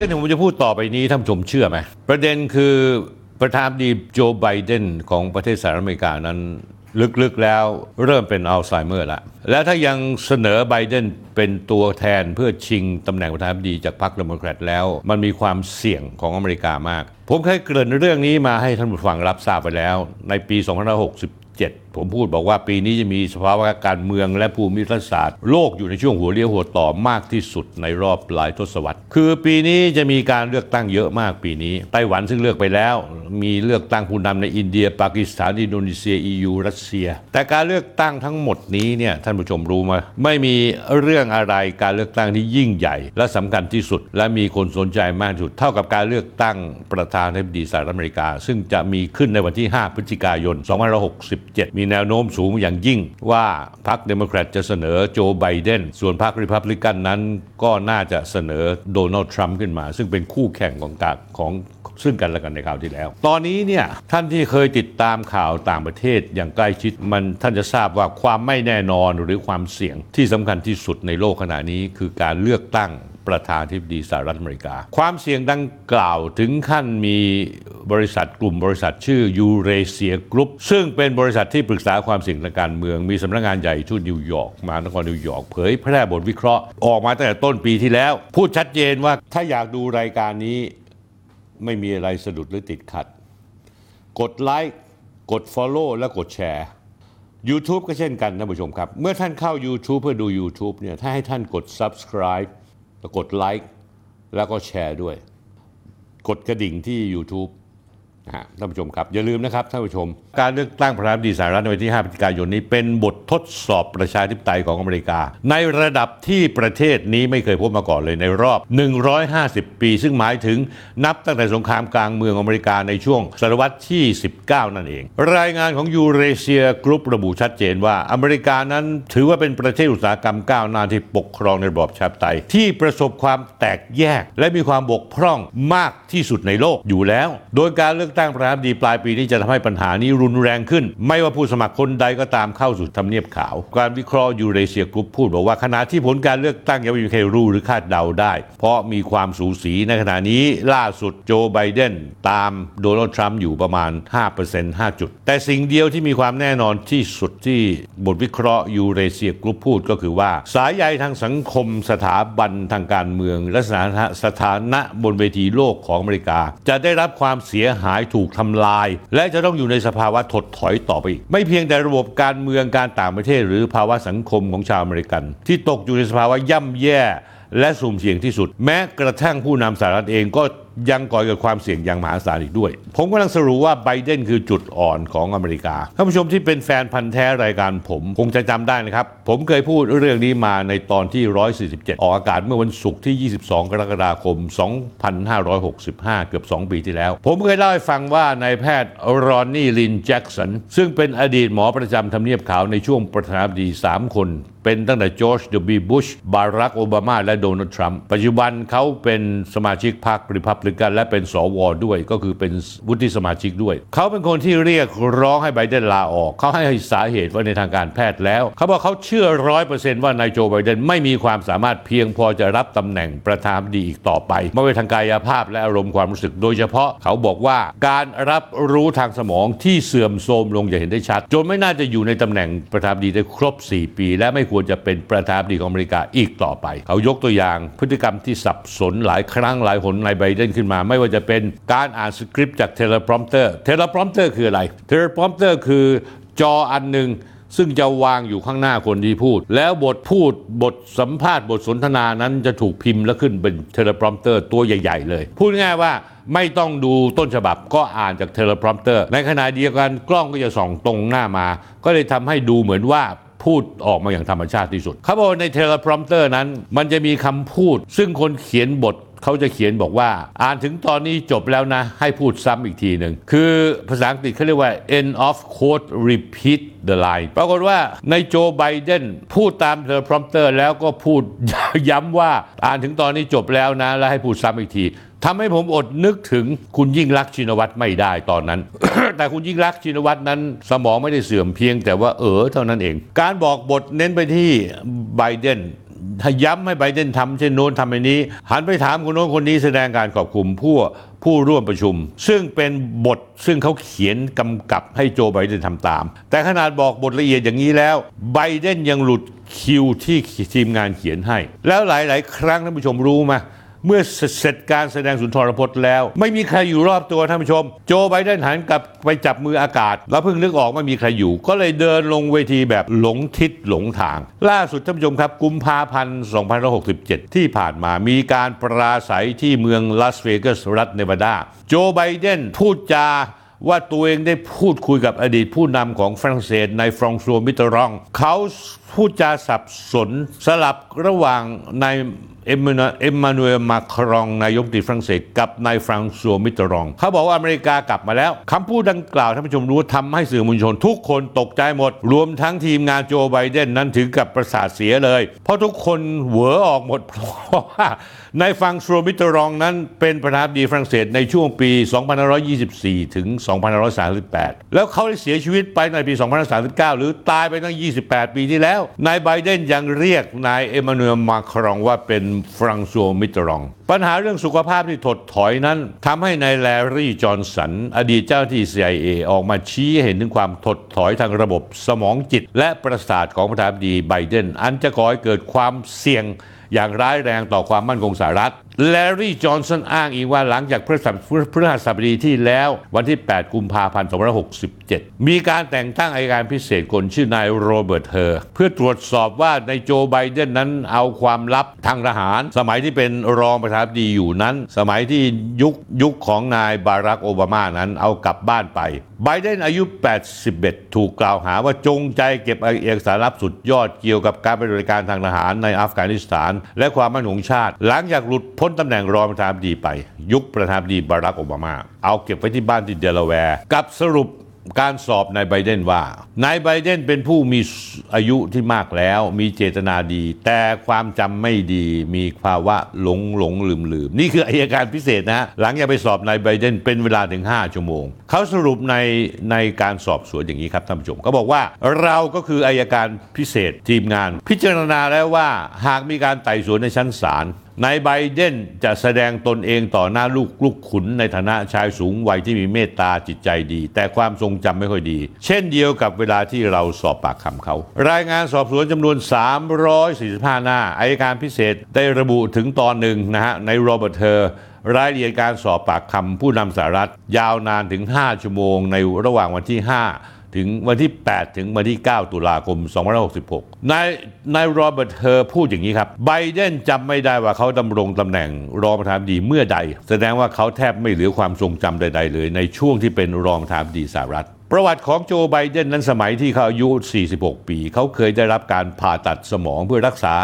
เรื่องที่ผมจะพูดต่อไปนี้ท่านชมเชื่อไหมประเด็นคือประธานาธิบดีโจไบเดนของประเทศสหรัฐอเมริกานั้น ลึกๆแล้วเริ่มเป็นอัลไซเมอร์แล้วและถ้ายังเสนอไบเดนเป็นตัวแทนเพื่อชิงตำแหน่งประธานาธิบดีจากพรรคเดโมแครตแล้ว มันมีความเสี่ยงของอเมริกามาก ผมเคยเกริ่นเรื่องนี้มาให้ท่านผู้ฟังรับทราบไปแล้ว ในปี 2567ผมพูดบอกว่าปีนี้จะมีสภาวะการเมืองและภูมิรัฐศาสตร์ โลกอยู่ในช่วงหัวเลี้ยวหัวต่อมากที่สุดในรอบหลายทศวรรษ คือปีนี้จะมีการเลือกตั้งเยอะมากปีนี้ไต้หวันซึ่งเลือกไปแล้ว มีเลือกตั้งผู้นำในอินเดีย ปากีสถานอินโดนีเซีย EU รัสเซีย แต่การเลือกตั้งทั้งหมดนี้เนี่ยท่านผู้ชมรู้ไหมว่าไม่มีเรื่องอะไรการเลือกตั้งที่ยิ่งใหญ่ และสำคัญที่สุด และมีคนสนใจมากที่สุด เท่ากับการเลือกตั้งประธานาธิบดีสหรัฐอเมริกา ซึ่งจะมีขึ้นในวันที่ 5 พฤศจิกายน 2567มีแนวโน้มสูงอย่างยิ่งว่าพรรคเดโมแครตจะเสนอโจไบเดน ส่วนพรรคริพับลิกันนั้นก็น่าจะเสนอโดนัลด์ทรัมป์ขึ้นมา ซึ่งเป็นคู่แข่งของกากของ ซึ่งกันและกันในคราวที่แล้ว ตอนนี้เนี่ยท่านที่เคยติดตามข่าวต่างประเทศอย่างใกล้ชิดมันท่านจะทราบว่าความไม่แน่นอนหรือความเสี่ยงที่สำคัญที่สุดในโลกขณะนี้ คือการเลือกตั้งประธานาธิบดีสหรัฐอเมริกา ความเสี่ยงดังกล่าวถึงขั้นมีบริษัทกลุ่มบริษัทชื่อยูเรเซียกรุ๊ปซึ่งเป็นบริษัทที่ปรึกษาความเสี่ยงทางการเมือง มีสำนักงานใหญ่ที่นิวยอร์กมานครนิวยอร์กเผยแพร่บทวิเคราะห์ออกมาตั้งแต่ต้นปีที่แล้ว พูดชัดเจนว่าถ้าอยากดูรายการนี้ ไม่มีอะไรสะดุดหรือติดขัด กดไลค์กด Follow และกดแชร์ YouTube ก็เช่นกันนะผู้ชมครับ เมื่อท่านเข้า YouTube เพื่อดู YouTube เนี่ยถ้าให้ท่านกด Subscribe แล้วกดไลค์แล้วก็แชร์ด้วย กดกระดิ่งที่ YouTube ท่านผู้ชมครับ อย่าลืมนะครับท่านผู้ชม การเลือกตั้งประธานาธิบดีสหรัฐในวันที่ 5 พฤศจิกายนนี้เป็นบททดสอบประชาธิปไตยของอเมริกา ในระดับที่ประเทศนี้ไม่เคยพบมาก่อนเลยในรอบ 150 ปี ซึ่งหมายถึงนับตั้งแต่สงครามกลางเมืองอเมริกาในช่วงศตวรรษที่ 19 นั่นเอง รายงานของยูเรเซียกรุ๊ประบุชัดเจนว่าอเมริกานั้นถือว่าเป็นประเทศอุตสาหกรรมก้าวหน้าที่ปกครองในระบอบประชาธิปไตยที่ประสบความแตกแยก และมีความบกพร่องมากที่สุดในโลกอยู่แล้ว โดยการเลือกอกตั้งประธานาธิบดีปลายปีนี้จะทำให้ปัญหานี้รุนแรงขึ้น ไม่ว่าผู้สมัครคนใดก็ตามเข้าสู่ทำเนียบขาว การวิเคราะห์ยูเรเซียกรุ๊ปพูดบอกว่าขณะที่ผลการเลือกตั้งยังไม่มีใครรู้หรือคาดเดาได้ เพราะมีความสูสีในขณะนี้ล่าสุดโจไบเดนตามโดนัลด์ทรัมป์อยู่ประมาณ 5% 5 จุด แต่สิ่งเดียวที่มีความแน่นอนที่สุดที่บทวิเคราะห์ยูเรเซียกรุ๊ปพูดก็คือว่า สายใยทางสังคมสถาบันทางการเมือง และสถานะสถานะบนเวทีโลกของอเมริกา จะได้รับความเสียหายถูกทำลาย และจะต้องอยู่ในสภาวะถดถอยต่อไปอีก ไม่เพียงแต่ระบบการเมืองการต่างประเทศ หรือภาวะสังคมของชาวอเมริกัน ที่ตกอยู่ในสภาวะย่ำแย่ และสุ่มเสี่ยงที่สุด แม้กระทั่งผู้นำสหรัฐเองก็ ยังก่อเกิดความเสี่ยงอย่างมหาศาลอีกด้วย ผมกำลังสรุปว่าไบเดนคือจุดอ่อนของอเมริกาท่านผู้ชมที่เป็นแฟนพันธ์แท้รายการผม คงจะจำได้นะครับ ผมเคยพูดเรื่องนี้มาในตอนที่ 147 ออกอากาศเมื่อวันศุกร์ที่ 22 กรกฎาคม 2565 เกือบ 2 ปีที่แล้ว ผมเคยเล่าให้ฟังว่านายแพทย์รอนนี่ลินแจ็กสันซึ่งเป็นอดีตหมอประจำทำเนียบขาวในช่วงประธานาธิบดี 3 คนเป็นตั้งแต่จอร์จ W. บุชบารักโอบามาและโดนัลด์ทรัมป์ปัจจุบันเขาเป็นสมาชิกพรรคริพับลิกัน และเป็นสวด้วย ก็คือเป็นวุฒิสมาชิกด้วย เขาเป็นคนที่เรียกร้องให้ไบเดนลาออก เขาให้สาเหตุว่าในทางการแพทย์แล้ว เขาบอกเขาเชื่อร้อยเปอร์เซ็นต์ว่านายโจไบเดนไม่มีความสามารถเพียงพอจะรับตำแหน่งประธานาธิบดีอีกต่อไปไม่ว่าทางกายภาพและอารมณ์ความรู้สึก โดยเฉพาะเขาบอกว่าการรับรู้ทางสมองที่เสื่อมโทรมลงอย่างเห็นได้ชัด จนไม่น่าจะอยู่ในตำแหน่งประธานาธิบดีได้ครบ 4 ปี และไม่ควรจะเป็นประธานาธิบดีของอเมริกาอีกต่อไป เขายกตัวอย่างพฤติกรรมที่สับสนหลายครั้งหลายหนของนายไบเดนขึ้นมา ไม่ว่าจะเป็นการอ่านสคริปต์จาก teleprompter teleprompter คืออะไร teleprompter คือจออันหนึ่งซึ่งจะวางอยู่ข้างหน้าคนที่พูด แล้วบทพูดบทสัมภาษณ์บทสนทนานั้นจะถูกพิมพ์แล้วขึ้นเป็น teleprompter ตัวใหญ่ ๆ เลย พูดง่ายว่าไม่ต้องดูต้นฉบับก็อ่านจาก teleprompter ในขณะเดียวกันกล้องก็จะส่องตรงหน้ามา ก็เลยทำให้ดูเหมือนว่าพูดออกมาอย่างธรรมชาติที่สุดเขาบอกใน teleprompter นั้น มันจะมีคำพูด ซึ่งคนเขียนบท เขาจะเขียนบอกว่า อ่านถึงตอนนี้จบแล้วนะ ให้พูดซ้ำอีกทีหนึ่ง คือภาษาอังกฤษเขาเรียกว่า end of quote repeat the line ปรากฏว่าในโจไบเดนพูดตามเทเลพรอมเตอร์แล้วก็พูดย้ำว่า อ่านถึงตอนนี้จบแล้วนะ แล้วให้พูดซ้ำอีกทีทำให้ผมอดนึกถึงคุณยิ่งรักชินวัตรไม่ได้ตอนนั้น แต่คุณยิ่งรักชินวัตรนั้น สมองไม่ได้เสื่อมเพียงแต่ว่าเออเท่านั้นเอง การบอกบทเน้นไปที่ไบเดน ย้ำให้ไบเดนทำเช่นโน้นทำอันนี้ หันไปถามคนโน้นคนนี้แสดงการขอบคุณผู้ผู้ร่วมประชุม ซึ่งเป็นบทซึ่งเขาเขียนกำกับให้โจไบเดนทำตาม แต่ขนาดบอกบทละเอียดอย่างนี้แล้วไบเดนยังหลุดคิวที่ทีมงานเขียนให้ แล้วหลาย ๆ ครั้งท่านผู้ชมรู้ไหม เมื่อเสร็จการแสดงสุนทรพจน์แล้ว ไม่มีใครอยู่รอบตัวท่านผู้ชม โจไบเดนหันกลับไปจับมืออากาศ แล้วเพิ่งนึกออกไม่มีใครอยู่ ก็เลยเดินลงเวทีแบบหลงทิศหลงทาง ล่าสุดท่านผู้ชมครับ กุมภาพันธ์ 2567 ที่ผ่านมามีการปราศัยที่เมืองลาสเวกัสรัฐเนวาดา โจไบเดนพูดจาว่าตัวเองได้พูดคุยกับอดีตผู้นำของฝรั่งเศสในฟรองซัวมิตรรองเขา พูดจาสับสนสลับระหว่างนายเอมมานูเอมานูเอลมาครองนายกตีฝรั่งเศสกับนายฟรองซัวมิตรอง เขาบอกว่าอเมริกากลับมาแล้วคำพูดดังกล่าวท่านผู้ชมรู้ทำให้สื่อมวลชน ทุกคนตกใจหมด รวมทั้งทีมงานโจไบเดนนั้นถึงกับประสาทเสียเลย เพราะทุกคนเหวอออกหมดเพราะว่านายฟรังซัวมิตเตอรองนั้นเป็นประธานาธิบดีฝรั่งเศสในช่วงปี 2524 ถึง 2538 แล้วเขาได้เสียชีวิตไปในปี 2539 หรือตายไปตั้ง 28 ปีที่แล้วนายไบเดนยังเรียกนายเอมมานูเอลมาครองว่าเป็นฟรังซัวมิตรอง ปัญหาเรื่องสุขภาพที่ถดถอยนั้นทำให้นายแลรี่จอห์นสัน อดีตเจ้าที่ CIA ออกมาชี้เห็นถึงความถดถอยทางระบบสมองจิต และประสาทของประธานาธิบดีไบเดนอันจะก่อให้เกิดความเสี่ยงอย่างร้ายแรงต่อความมั่นคงสหรัฐ แลรี่จอห์นสันอ้างอีกว่าหลังจากพฤหัสพฤหัสบดีที่แล้ววันที่ 8 กุมภาพันธ์2567 มีการแต่งตั้งอัยการพิเศษคนชื่อนายโรเบิร์ตเฮอร์เพื่อตรวจสอบว่านายโจไบเดนนั้นเอาความลับทางทหาร สมัยที่เป็นรองประธานาธิบดีอยู่นั้น สมัยที่ยุคยุคของนายบารักโอบามานั้นเอากลับบ้านไปไบเดนอายุ 81 ถูกกล่าวหาว่าจงใจเก็บเอกสารลับสุดยอดเกี่ยวกับการปฏิบัติการทางทหารในอัฟกานิสถาน และความมั่นคงชาติ หลังจากหลุดพ้นตำแหน่งรองประธานาธิบดีไป ยุคประธานาธิบดีบารักโอบามา เอาเก็บไว้ที่บ้านที่เดลาแวร์กับสรุปการสอบนายไบเดนว่านายไบเดนเป็นผู้มีอายุที่มากแล้ว มีเจตนาดี แต่ความจำไม่ดี มีภาวะหลงหลงลืมลืมนี่คืออายการพิเศษนะฮะหลังจากไปสอบนายไบเดนเป็นเวลาถึง 5 ชั่วโมง เขาสรุปในในการสอบสวนอย่างนี้ครับท่านผู้ชมเขาบอกว่าเราก็คืออัยการพิเศษทีมงาน พิจารณาแล้วว่าหากมีการไต่สวนในชั้นศาล นายไบเดนจะแสดงตนเองต่อหน้าลูกลูกขุนในฐานะชายสูงวัยที่มีเมตตาจิตใจดี แต่ความทรงจำไม่ค่อยดี เช่นเดียวกับเวลาที่เราสอบปากคำเขา รายงานสอบสวนจำนวน 345 หน้าอัยการพิเศษได้ระบุถึงตอนหนึ่งนะฮะนายโรเบิร์ตเฮอร์รายละเอียดการสอบปากคำผู้นำสหรัฐ ยาวนานถึง 5 ชั่วโมงในระหว่างวันที่ 5 ถึงวันที่ 8 ถึงวันที่ 9 ตุลาคม 2566 นายนายโรเบิร์ตเฮอร์พูดอย่างนี้ครับ ไบเดนจำไม่ได้ว่าเขาดำรงตำแหน่งรองประธานาธิบดีเมื่อใด แสดงว่าเขาแทบไม่เหลือความทรงจำใด ๆ เลยในช่วงที่เป็นรองประธานาธิบดีสหรัฐ ประวัติของโจไบเดนนั้นสมัยที่เขาอายุ 46 ปี เขาเคยได้รับการผ่าตัดสมองเพื่อรักษา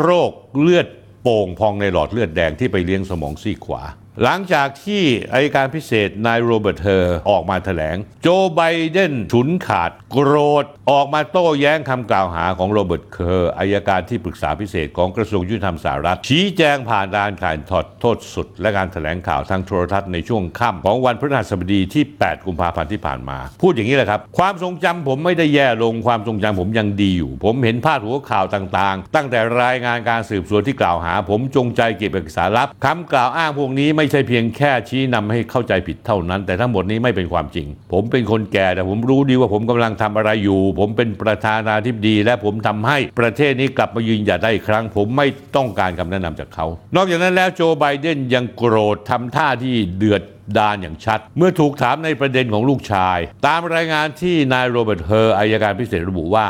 โรคเลือดโป่งพองในหลอดเลือดแดงที่ไปเลี้ยงสมองซีกขวา หลังจากที่อัยการพิเศษนายโรเบิร์ตเฮอร์ออกมาแถลง โจไบเดนฉุนขาดโกรธออกมาโต้แย้งคำกล่าวหาของโรเบิร์ตเฮอร์อัยการที่ปรึกษาพิเศษของกระทรวงยุติธรรมสหรัฐ ชี้แจงผ่านการถ่ายทอดโทษสุด และการแถลงข่าวทางโทรทัศน์ในช่วงค่ำของวันพฤหัสบดีที่ 8 กุมภาพันธ์ที่ผ่านมา พูดอย่างนี้แหละครับ ความทรงจำผมไม่ได้แย่ลงความทรงจำผมยังดีอยู่ ผมเห็นพาดหัวข่าวต่างๆ ตั้งแต่รายงานการสืบสวนที่กล่าวหา ผมจงใจเก็บเอกสารลับคำกล่าวอ้างพวกนี้ไม่ใช่เพียงแค่ชี้นำให้เข้าใจผิดเท่านั้น แต่ทั้งหมดนี้ไม่เป็นความจริง ผมเป็นคนแก่แต่ผมรู้ดีว่าผมกำลังทำอะไรอยู่ ผมเป็นประธานาธิบดี และผมทำให้ประเทศนี้กลับมายืนหยัดได้อีกครั้ง ผมไม่ต้องการคำแนะนำจากเขา นอกจากนั้นแล้วโจไบเดนยังโกรธทำท่าที่เดือดดานอย่างชัด เมื่อถูกถามในประเด็นของลูกชาย ตามรายงานที่นายโรเบิร์ตเฮอร์อัยการพิเศษระบุว่า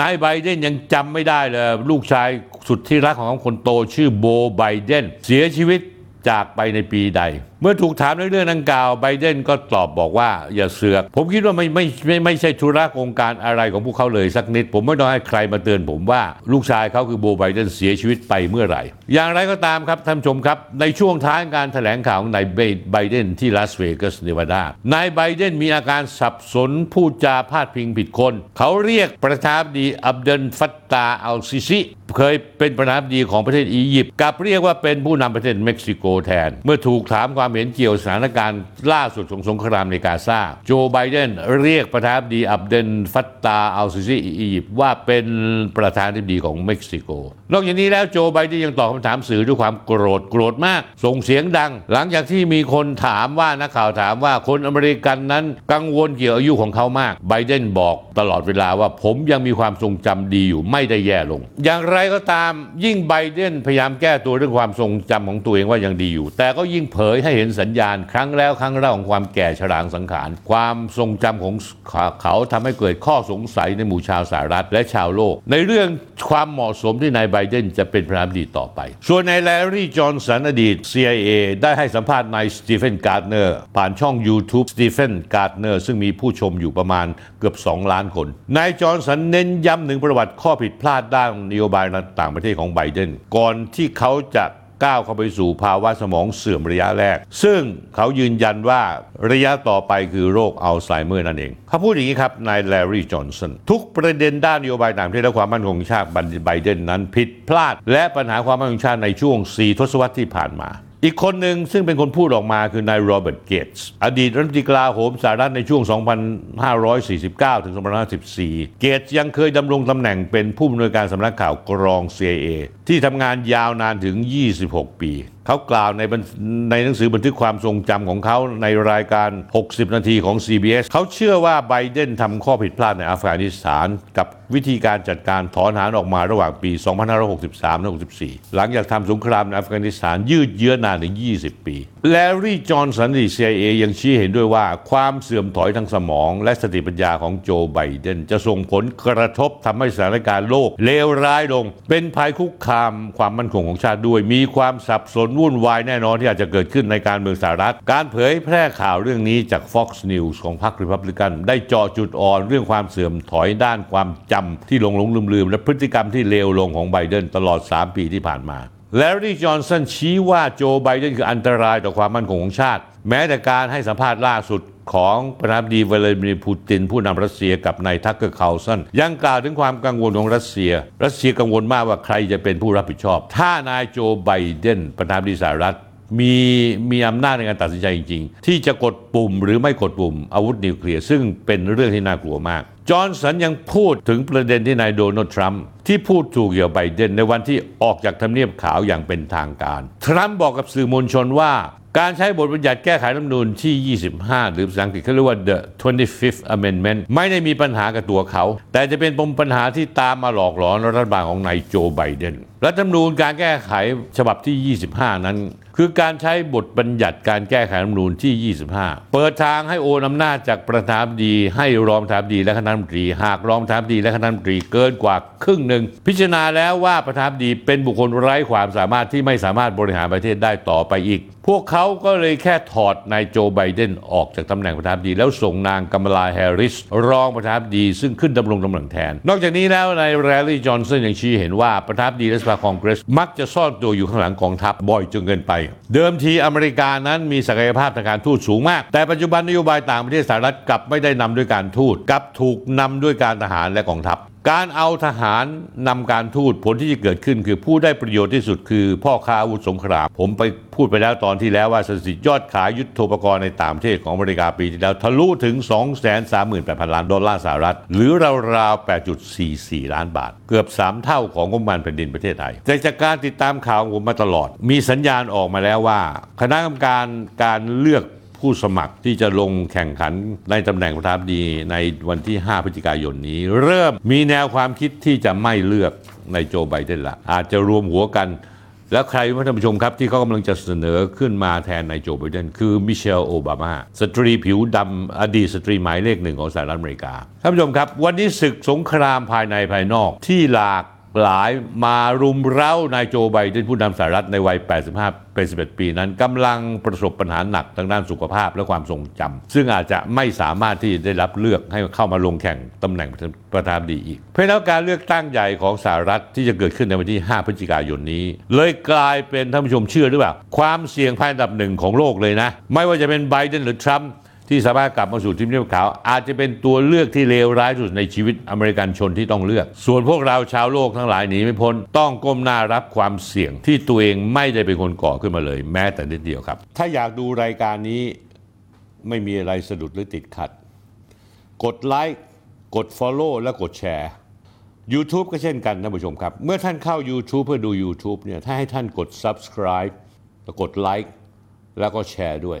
นายไบเดนยังจำไม่ได้เลย ลูกชายสุดที่รักของคนโตชื่อโบไบเดนเสียชีวิตจากไปในปีใด เมื่อถูกถามในเรื่องดังกล่าวไบเดนก็ตอบบอกว่าอย่าเสือก ผมคิดว่าไม่ไม่ไม่ไม่ใช่ธุระองค์การอะไรของพวกเขาเลยสักนิด ผมไม่ต้องให้ใครมาเตือนผมว่าลูกชายเขาคือโบไบเดนเสียชีวิตไปเมื่อไหร่ อย่างไรก็ตามครับท่านชมครับ ในช่วงท้ายการแถลงข่าวของนายไบเดนที่ลาสเวกัสเนวาดานายไบเดนมีอาการสับสนพูดจาพาดพิงผิดคน เขาเรียกประธานาธิบดีอับเดลฟัตตาอัลซิซิเคยเป็นประธานาธิบดีของประเทศอียิปต์กับเรียกว่าเป็นผู้นำประเทศเม็กซิโกแทน เมื่อถูกถามความความเห็นเกี่ยวสถานการณ์ล่าสุดของสงครามในกาซาโจไบเดนเรียกประธานาธิบดีอับเดลฟัตตาห์อัลซิซีอียิปต์ว่าเป็นประธานาธิบดีของเม็กซิโก นอกจากนี้แล้วโจไบเดนยังตอบคำถามสื่อด้วยความโกรธโกรธมาก ส่งเสียงดัง หลังจากที่มีคนถามว่านักข่าวถามว่าคนอเมริกันนั้นกังวลเกี่ยวอายุของเขามากไบเดนบอกตลอดเวลาว่าผมยังมีความทรงจำดีอยู่ไม่ได้แย่ลง อย่างไรก็ตามยิ่งไบเดนพยายามแก้ตัวเรื่องความทรงจำของตัวเองว่ายังดีอยู่ แต่ก็ยิ่งเผยให้เห็นสัญญาณครั้งแล้วครั้งเล่าของความแก่ชราของสังขาร ความทรงจำของเขาทำให้เกิดข้อสงสัยในหมู่ชาวสหรัฐและชาวโลก ในเรื่องความเหมาะสมที่นายไบเดนจะเป็นประธานาธิบดีต่อไป ส่วนนายแลรี่จอห์นสันอดีต CIA ได้ให้สัมภาษณ์นายสตีเฟนการ์ดเนอร์ผ่านช่อง YouTube สตีเฟนการ์ดเนอร์ซึ่งมีผู้ชมอยู่ประมาณเกือบ 2 ล้านคน นายจอห์นสันเน้นย้ำถึงประวัติข้อผิดพลาดด้านนโยบายต่างประเทศของไบเดนก่อนที่เขาจะ ก้าวเข้าไปสู่ภาวะสมองเสื่อมระยะแรก ซึ่งเขายืนยันว่าระยะต่อไปคือโรคอัลไซเมอร์นั่นเอง เขาพูดอย่างนี้ครับ นายแลรี่จอห์นสันทุกประเด็นด้านนโยบายต่างประเทศและความมั่นคงชาติไบเดนนั้นผิดพลาด และปัญหาความมั่นคงชาติในช่วง 4 ทศวรรษที่ผ่านมา อีกคนหนึ่งซึ่งเป็นคนพูดออกมาคือนายโรเบิร์ตเกตส์อดีตรัฐมนตรีกลาโหมสหรัฐในช่วง 2549 ถึง 2514 เกตส์ยังเคยดำรงตำแหน่งเป็นผู้อำนวยการสำนักข่าวกรอง CIA ที่ทำงานยาวนานถึง 26 ปี เขากล่าวในในหนังสือบันทึกความทรงจำของเขาในรายการ 60 นาทีของ CBS เขาเชื่อว่าไบเดนทำข้อผิดพลาดในอัฟกานิสถานกับวิธีการจัดการถอนทหารออกมาระหว่างปี 2563 64 หลังจากทำสงครามในอัฟกานิสถานยืดเยื้อนานถึง 20 ปี แลรี่จอห์นสันดี CIA ยังชี้เห็นด้วยว่าความเสื่อมถอยทางสมอง และสติปัญญาของโจไบเดน จะส่งผลกระทบทำให้สถานการณ์โลกเลวร้ายลง เป็นภัยคุกคามความมั่นคงของชาติด้วย มีความสับสนวุ่นวายแน่นอนที่อาจจะเกิดขึ้นในการเมืองสหรัฐ การเผยแพร่ข่าวเรื่องนี้จาก Fox News ของพรรครีพับลิกัน ได้เจาะจุดอ่อนเรื่องความเสื่อมถอยด้านความจำที่หลงหลงลืมลืมและพฤติกรรมที่เลวลงของไบเดนตลอด 3 ปีที่ผ่านมาแลรี่จอห์นสันชี้ว่าโจไบเดนคืออันตรายต่อความมั่นคงของชาติ แม้แต่การให้สัมภาษณ์ล่าสุด ของประธานาธิบดีวลาดิมีร์ปูติน ผู้นำรัสเซียกับนายทักเกอร์คาลสันยังกล่าวถึงความกังวลของรัสเซีย รัสเซียกังวลมากว่าใครจะเป็นผู้รับผิดชอบ ถ้านายโจไบเดนประธานาธิบดีสหรัฐมีมีอำนาจในการตัดสินใจจริง ๆ ที่จะกดปุ่มหรือไม่กดปุ่ม อาวุธนิวเคลียร์ซึ่งเป็นเรื่องที่น่ากลัวมาก จอห์นสันยังพูดถึงประเด็นที่นายโดนัลด์ทรัมป์ที่พูดถูกเกี่ยวกับไบเดนในวันที่ออกจากทำเนียบขาวอย่างเป็นทางการ ทรัมป์บอกกับสื่อมวลชนว่า การใช้บทบัญญัติแก้ไขรัฐธรรมนูญที่ 25 หรือภาษาอังกฤษเขาเรียกว่า the 25th amendment ไม่ได้มีปัญหากับตัวเขา แต่จะเป็นปมปัญหาที่ตามมาหลอกหลอนรัฐบาลของนายโจไบเดนรัฐธรรมนูญการแก้ไขฉบับที่ 25 นั้น คือการใช้บทบัญญัติการแก้ไขรัฐธรรมนูญที่ 25 เปิดทางให้โอนอำนาจจากประธานดีให้รองประธานดีและคณะรัฐมนตรี หากรองประธานดีและคณะรัฐมนตรีเกินกว่าครึ่งหนึ่ง พิจารณาแล้วว่าประธานาธิบดีเป็นบุคคลไร้ความสามารถที่ไม่สามารถบริหารประเทศได้ต่อไปอีก พวกเขาก็เลยแค่ถอดนายโจไบเดนออกจากตำแหน่งประธานาธิบดี แล้วส่งนางกัมลาแฮร์ริส รองประธานาธิบดี ซึ่งขึ้นดำรงตำแหน่งแทน นอกจากนี้แล้วนายแลรี่จอห์นสันยังชี้เห็นว่าประธานาธิบดีและสภาคองเกรส มักจะซ่อนตัวอยู่ข้างหลังกองทัพบ่อยจนเกินไป เดิมทีอเมริกานั้นมีศักยภาพทางการทูตสูงมาก แต่ปัจจุบันนโยบายต่างประเทศสหรัฐกลับไม่ได้นำด้วยการทูตกลับถูกนำด้วยการทหารและกองทัพ การเอาทหารนำการทูตผลที่จะเกิดขึ้น คือผู้ได้ประโยชน์ที่สุดคือพ่อค้าอาวุธสงคราม ผมไปพูดไปแล้วตอนที่แล้วว่าสถิติยอดขายยุทโธปกรณ์ในต่างประเทศของอเมริกาปีที่แล้วทะลุถึง 238,000 ล้านดอลลาร์สหรัฐ หรือราวๆ 8.44 ล้านบาท เกือบ 3 เท่าของงบประมาณแผ่นดินประเทศไทย แต่จากการติดตามข่าวผมมาตลอด มีสัญญาณออกมาแล้วว่า คณะกรรมการการเลือก ผู้สมัครที่จะลงแข่งขันในตำแหน่งประธานาธิบดีในวันที่ 5 พฤศจิกายนนี้ เริ่มมีแนวความคิดที่จะไม่เลือกในโจไบเดนละอาจจะรวมหัวกัน แล้วใครท่านผู้ชมครับ ที่เขากำลังจะเสนอขึ้นมาแทนนายโจไบเดนคือมิเชลโอบามา สตรีผิวดำอดีตสตรีหมายเลขหนึ่งของสหรัฐอเมริกาท่านผู้ชมครับ วันนี้ศึกสงครามภายในภายนอกที่หลาก หลายมารุมเร้านายโจไบเดนผู้นำสหรัฐในวัย 85 เป็น 11 ปีนั้นกำลังประสบปัญหาหนักทางด้านสุขภาพและความทรงจำซึ่งอาจจะไม่สามารถที่ได้รับเลือกให้เข้ามาลงแข่งตำแหน่งประธานดีอีก เพราะแล้วการเลือกตั้งใหญ่ของสหรัฐที่จะเกิดขึ้นในวันที่ 5 พฤศจิกายนนี้ เลยกลายเป็นท่านผู้ชมเชื่อหรือเปล่า ความเสี่ยงภายอันดับหนึ่งของโลกเลยนะ ไม่ว่าจะเป็นไบเดนหรือทรัมป์ ที่สามารถกลับมาสู่ทีมเนียบขาว อาจจะเป็นตัวเลือกที่เลวร้ายที่สุดในชีวิตอเมริกันชนที่ต้องเลือก ส่วนพวกเราชาวโลกทั้งหลายหนีไม่พ้นต้องก้มหน้ารับความเสี่ยงที่ตัวเองไม่ได้เป็นคนก่อขึ้นมาเลย แม้แต่นิดเดียวครับ ถ้าอยากดูรายการนี้ไม่มีอะไรสะดุดหรือติดขัด กดไลค์กด Follow และกดแชร์ YouTube ก็เช่นกันท่านผู้ชมครับ เมื่อท่านเข้า YouTube เพื่อดู YouTube เนี่ยถ้าให้ท่านกด Subscribe แล้วกดไลค์แล้วก็แชร์ด้วย